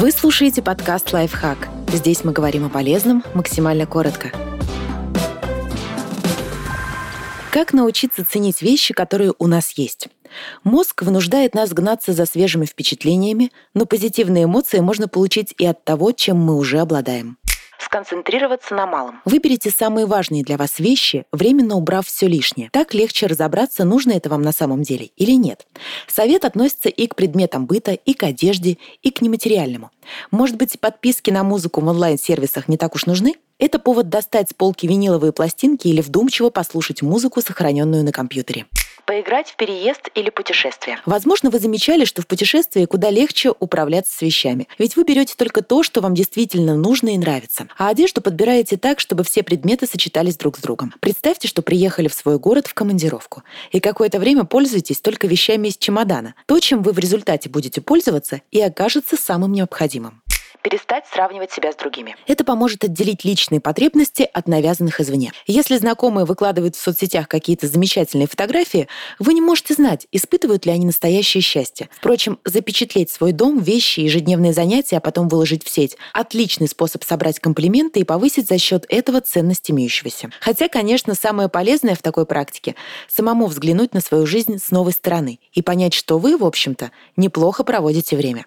Вы слушаете подкаст «Лайфхак». Здесь мы говорим о полезном максимально коротко. Как научиться ценить вещи, которые у нас есть? Мозг вынуждает нас гнаться за свежими впечатлениями, но позитивные эмоции можно получить и от того, чем мы уже обладаем сконцентрироваться на малом. Выберите самые важные для вас вещи, временно убрав все лишнее. Так легче разобраться, нужно это вам на самом деле или нет. Совет относится и к предметам быта, и к одежде, и к нематериальному. Может быть, подписки на музыку в онлайн-сервисах не так уж нужны? Это повод достать с полки виниловые пластинки или вдумчиво послушать музыку, сохраненную на компьютере поиграть в переезд или путешествие. Возможно, вы замечали, что в путешествии куда легче управляться с вещами. Ведь вы берете только то, что вам действительно нужно и нравится. А одежду подбираете так, чтобы все предметы сочетались друг с другом. Представьте, что приехали в свой город в командировку. И какое-то время пользуетесь только вещами из чемодана. То, чем вы в результате будете пользоваться, и окажется самым необходимым перестать сравнивать себя с другими. Это поможет отделить личные потребности от навязанных извне. Если знакомые выкладывают в соцсетях какие-то замечательные фотографии, вы не можете знать, испытывают ли они настоящее счастье. Впрочем, запечатлеть свой дом, вещи, ежедневные занятия, а потом выложить в сеть – отличный способ собрать комплименты и повысить за счет этого ценность имеющегося. Хотя, конечно, самое полезное в такой практике – самому взглянуть на свою жизнь с новой стороны и понять, что вы, в общем-то, неплохо проводите время.